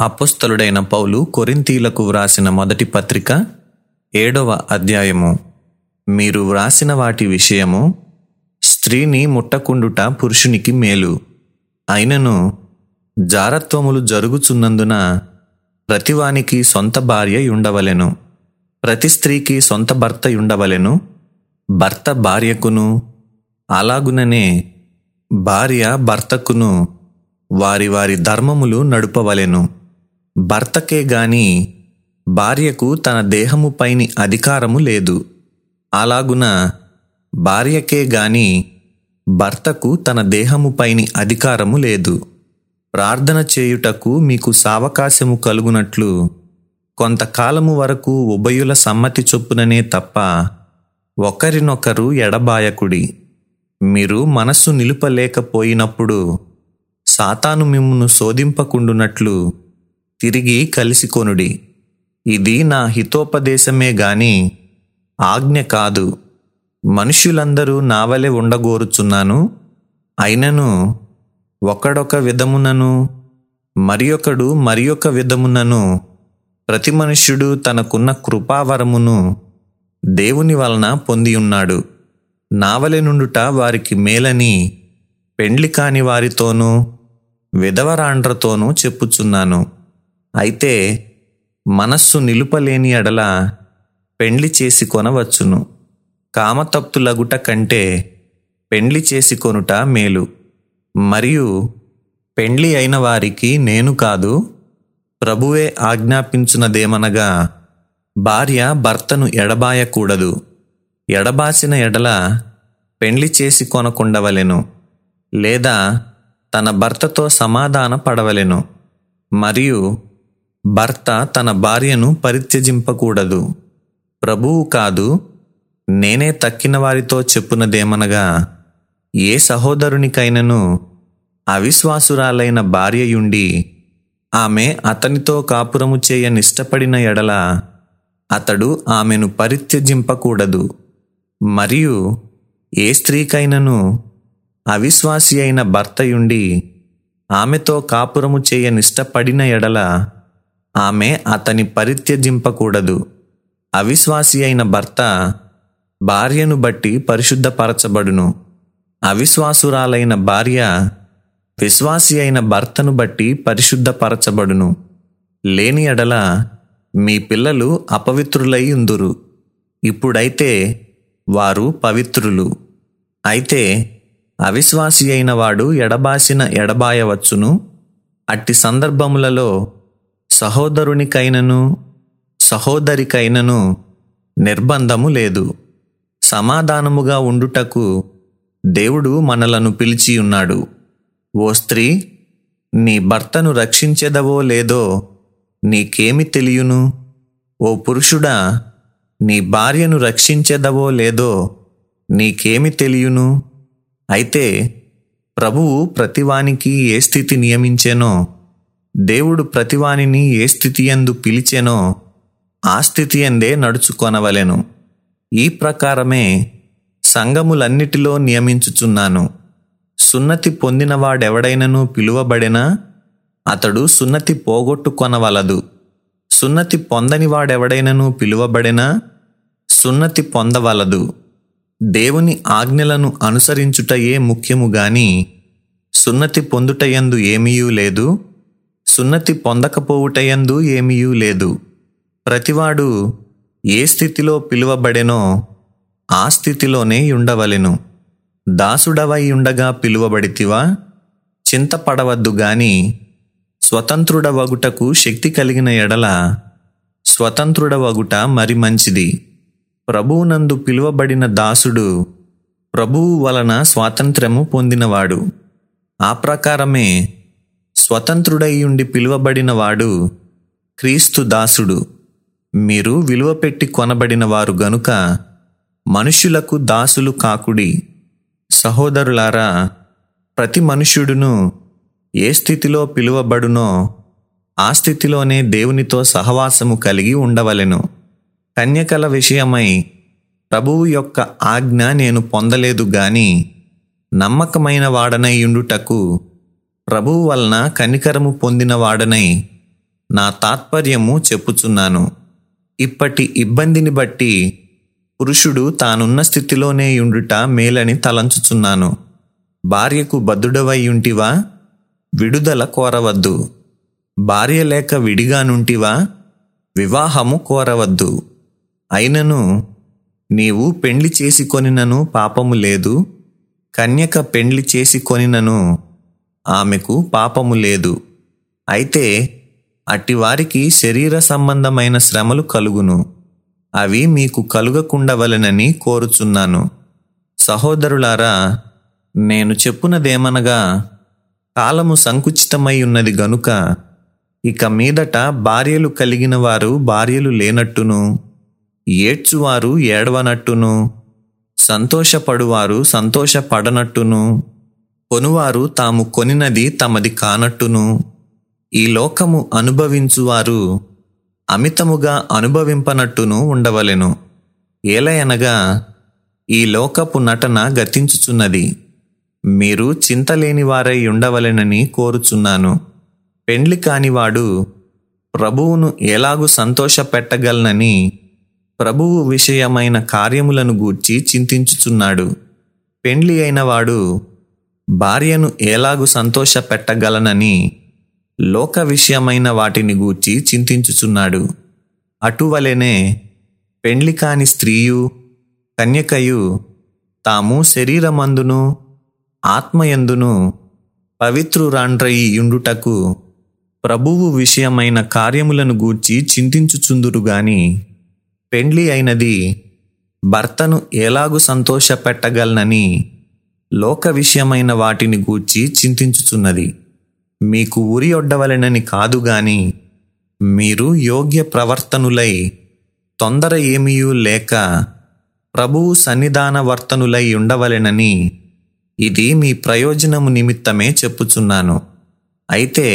అపుస్తలుడైన పౌలు కొరింతీలకు వ్రాసిన మొదటి పత్రిక ఏడవ అధ్యాయము. మీరు వ్రాసిన వాటి విషయము స్త్రీని ముట్టకుండుట పురుషునికి మేలు. అయినను జారత్వములు జరుగుచున్నందున ప్రతివానికి సొంత భార్య ఉండవలెను ప్రతి స్త్రీకి సొంత భర్త ఉండవలెను భర్త భార్యకును అలాగుననే భార్య భర్తకును వారి వారి ధర్మములు నడుపవలెను. భర్తకే గాని భార్యకు తన దేహము పైని అధికారము లేదు. అలాగున భార్యకే గాని భర్తకు తన దేహము పైని అధికారము లేదు. ప్రార్థన చేయుటకు మీకు సావకాశము కలుగునట్లు కొంతకాలము వరకు ఉభయుల సమ్మతి చొప్పుననే తప్ప ఒకరినొకరు ఎడబాయకుడి. మీరు మనస్సు నిలుపలేకపోయినప్పుడు సాతాను మిమ్మును శోధింపకుండునట్లు తిరిగి కలిసికొనుడి. ఇది నా హితోపదేశమే గాని ఆజ్ఞ కాదు. మనుష్యులందరూ నావలే ఉండగోరుచున్నాను. అయినను ఒకడొక విధమునను మరి ఒకడు మరి ఒక విధమునను ప్రతి మనుష్యుడు తనకున్న కృపావరమును దేవుని వలన పొందియున్నాడు. నావలె నుండుట వారికి మేలని పెండ్లి కాని వారితోనూ విధవరాండ్రతోనూ చెప్పుచున్నాను. అయితే మనస్సు నిలుపలేని ఎడల పెండ్లి చేసి కొనవచ్చును. కామతప్తులగుట కంటే పెండ్లి చేసి కొనుట మేలు. మరియు పెండ్లి అయిన వారికి నేను కాదు ప్రభువే ఆజ్ఞాపించునదేమనగా భార్య భర్తను ఎడబాయకూడదు. ఎడబాసిన ఎడల పెండ్లి చేసి కొనకుండవలెను లేదా తన భర్తతో సమాధాన పడవలెను. మరియు భర్త తన భార్యను పరిత్యజింపకూడదు. ప్రభువు కాదు నేనే తక్కిన వారితో చెప్పునదేమనగా ఏ సహోదరునికైనను అవిశ్వాసురాలైన భార్యయుండి ఆమె అతనితో కాపురము చేయ నిష్టపడిన ఎడల అతడు ఆమెను పరిత్యజింపకూడదు. మరియు ఏ స్త్రీకైనను అవిశ్వాసి అయిన భర్తయుండి ఆమెతో కాపురము చేయ నిష్టపడిన ఎడల ఆమె అతని పరిత్యజింపకూడదు. అవిశ్వాసి అయిన భర్త భార్యను బట్టి పరిశుద్ధపరచబడును. అవిశ్వాసురాలైన భార్య విశ్వాసి అయిన భర్తను బట్టి పరిశుద్ధపరచబడును. లేని ఎడల మీ పిల్లలు అపవిత్రులై ఉందురు. ఇప్పుడైతే వారు పవిత్రులు. అయితే అవిశ్వాసి అయిన వాడు ఎడబాసిన ఎడబాయవచ్చును. అట్టి సందర్భములలో సహోదరునికైనను సహోదరికైనను నిర్బంధము లేదు. సమాధానముగా ఉండుటకు దేవుడు మనలను పిలిచి ఉన్నాడు ఓ స్త్రీ నీ భర్తను రక్షించెదవో లేదో నీకేమి తెలియను? ఓ పురుషుడా నీ భార్యను రక్షించెదవో లేదో నీకేమి తెలియను? అయితే ప్రభువు ప్రతివానికి ఏ స్థితి నియమించెనో దేవుడు ప్రతివానిని ఏ స్థితి ఎందు పిలిచెనో ఆ స్థితి ఎందే నడుచుకొనవలెను. ఈ ప్రకారమే సంఘములన్నిటిలో నియమించుచున్నాను. సున్నతి పొందినవాడెవడైనను పిలువబడినా? అతడు సున్నతి పోగొట్టుకొనవలదు. సున్నతి పొందని పిలువబడినా? సున్నతి పొందవలదు. దేవుని ఆజ్ఞలను అనుసరించుటయే ముఖ్యము గాని సున్నతి పొందుటయందు ఏమీయూ లేదు. సున్నతి పొందకపోవుటయందు ఏమీయూ లేదు. ప్రతివాడు ఏ స్థితిలో పిలువబడెనో ఆ స్థితిలోనే ఉండవలెను దాసుడవై ఉండగా పిలువబడితివా? చింతపడవద్దు గాని స్వతంత్రుడవగుటకు శక్తి కలిగిన ఎడల స్వతంత్రుడవగుట మరి మంచిది. ప్రభువునందు పిలువబడిన దాసుడు ప్రభువు వలన స్వాతంత్ర్యము పొందినవాడు. ఆ ప్రకారమే స్వతంత్రుడై ఉండి పిలువబడినవాడు క్రీస్తు దాసుడు. మీరు విలువ పెట్టి కొనబడిన వారు గనుక మనుష్యులకు దాసులు కాకుడి. సహోదరులారా ప్రతి మనుష్యుడును ఏ స్థితిలో పిలువబడునో ఆ స్థితిలోనే దేవునితో సహవాసము కలిగి ఉండవలెను. కన్యకల విషయమై ప్రభువు యొక్క ఆజ్ఞ నేను పొందలేదు గాని నమ్మకమైన వాడనై ఉండుటకు ప్రభువు వలన కనికరము పొందిన వాడనై నా తాత్పర్యము చెప్పుచున్నాను. ఇప్పటి ఇబ్బందిని బట్టి పురుషుడు తానున్న స్థితిలోనే ఉండుట మేలని తలంచుచున్నాను. భార్యకు బద్దుడవై విడుదల కోరవద్దు. భార్య లేక విడిగానుంటివా వివాహము కోరవద్దు. అయినను నీవు పెండ్లి చేసి కొనినను పాపము లేదు. కన్యక పెండ్లి చేసి కొనినను ఆమెకు పాపము లేదు. అయితే అట్టివారికి శరీర సంబంధమైన శ్రమలు కలుగును. అవి మీకు కలుగకుండవలెనని కోరుచున్నాను. సహోదరులారా నేను చెప్పునదేమనగా కాలము సంకుచితమై ఉన్నది గనుక ఇక మీదట భార్యలు కలిగిన వారు భార్యలు లేనట్టును ఏడ్చువారు ఏడవనట్టును సంతోషపడువారు సంతోషపడనట్టును కొనువారు తాము కొనినది తమది కానట్టును. ఈ లోకము అనుభవించువారు అమితముగా అనుభవింపనట్టును ఉండవలెను. ఏలయనగా ఈ లోకపు నటన గతించుచున్నది. మీరు చింతలేని వారై ఉండవలెనని కోరుచున్నాను. పెండ్లి కానివాడు ప్రభువును ఎలాగు సంతోషపెట్టగలనని ప్రభువు విషయమైన కార్యములను గూర్చి చింతించుచున్నాడు. పెండ్లి అయినవాడు భార్యను ఎలాగు సంతోషపెట్టగలనని లోక విషయమైన వాటిని గూర్చి చింతించుచున్నాడు. అటువలెనే పెండ్లి కాని స్త్రీయు కన్యకయు తాము శరీరమందును ఆత్మయందును పవిత్రురాండ్రయి యుండుటకు ప్రభువు విషయమైన కార్యములను గూర్చి చింతించుచుందురు గాని పెండ్లి అయినది భర్తను ఎలాగు సంతోషపెట్టగలనని లోక విషయమైన వాటిని గూర్చి చింతించుచున్నది. మీకు ఉరి ఒడ్డవలెనని కాదు గాని మీరు యోగ్య ప్రవర్తనులై తొందర ఏమీయూ లేక ప్రభువు సన్నిధాన వర్తనులై ఉండవలెనని ఇది మీ ప్రయోజనము నిమిత్తమే చెప్పుచున్నాను. అయితే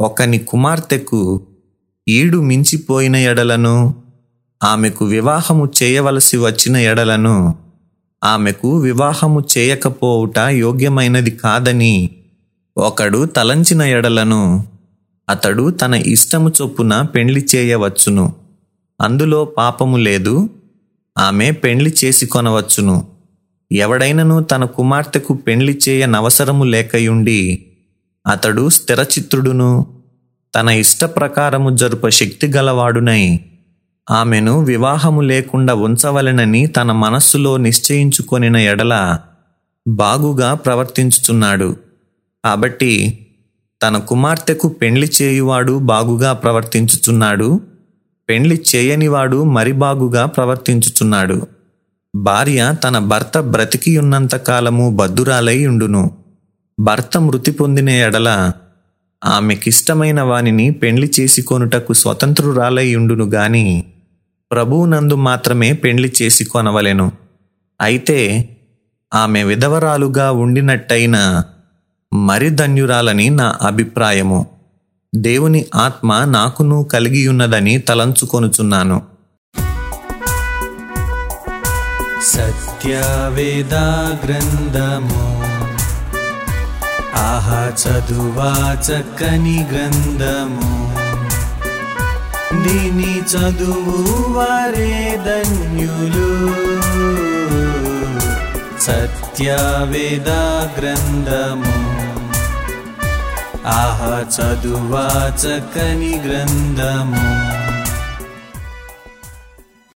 ఒకని కుమార్తెకు ఈడు మించిపోయిన ఎడలను ఆమెకు వివాహము చేయవలసి వచ్చిన ఎడలను ఆమెకు వివాహము చేయకపోవుట యోగ్యమైనది కాదని ఒకడు తలంచిన ఎడలను అతడు తన ఇష్టము చొప్పున పెండ్లి చేయవచ్చును. అందులో పాపము లేదు ఆమె పెండ్లి చేసి కొనవచ్చును ఎవడైనను తన కుమార్తెకు పెండ్లి చేయనవసరము లేకయుండి అతడు స్థిరచిత్రుడును తన ఇష్ట ప్రకారము జరుప శక్తి గలవాడునై ఆమెను వివాహము లేకుండా ఉంచవలెనని తన మనస్సులో నిశ్చయించుకొనిన ఎడల బాగుగా ప్రవర్తించుచున్నాడు. కాబట్టి తన కుమార్తెకు పెండ్లి చేయువాడు బాగుగా ప్రవర్తించుచున్నాడు. పెండ్లి చేయనివాడు మరి బాగుగా ప్రవర్తించుచున్నాడు. భార్య తన భర్త బ్రతికియున్నంత కాలము బద్దురాలై ఉండును. భర్త మృతి పొందిన ఎడల ఆమెకిష్టమైన వానిని పెండ్లి చేసుకొనుటకు స్వతంత్రురాలై ఉండును గాని ప్రభువునందు మాత్రమే పెండ్లి చేసి కొనవలెను. అయితే ఆమె విధవరాలుగా ఉండినట్టయిన మరి ధన్యురాలని నా అభిప్రాయము. దేవుని ఆత్మ నాకును కలిగియున్నదని తలంచుకొనుచున్నాను. సత్యవేదా గ్రంథము ఆహా చదువా చక్కని గ్రంథము. దీని చదువు వారే ధన్యులు. సత్యవేదా గ్రంథము ఆహ చదువా చక్కని గ్రంథము.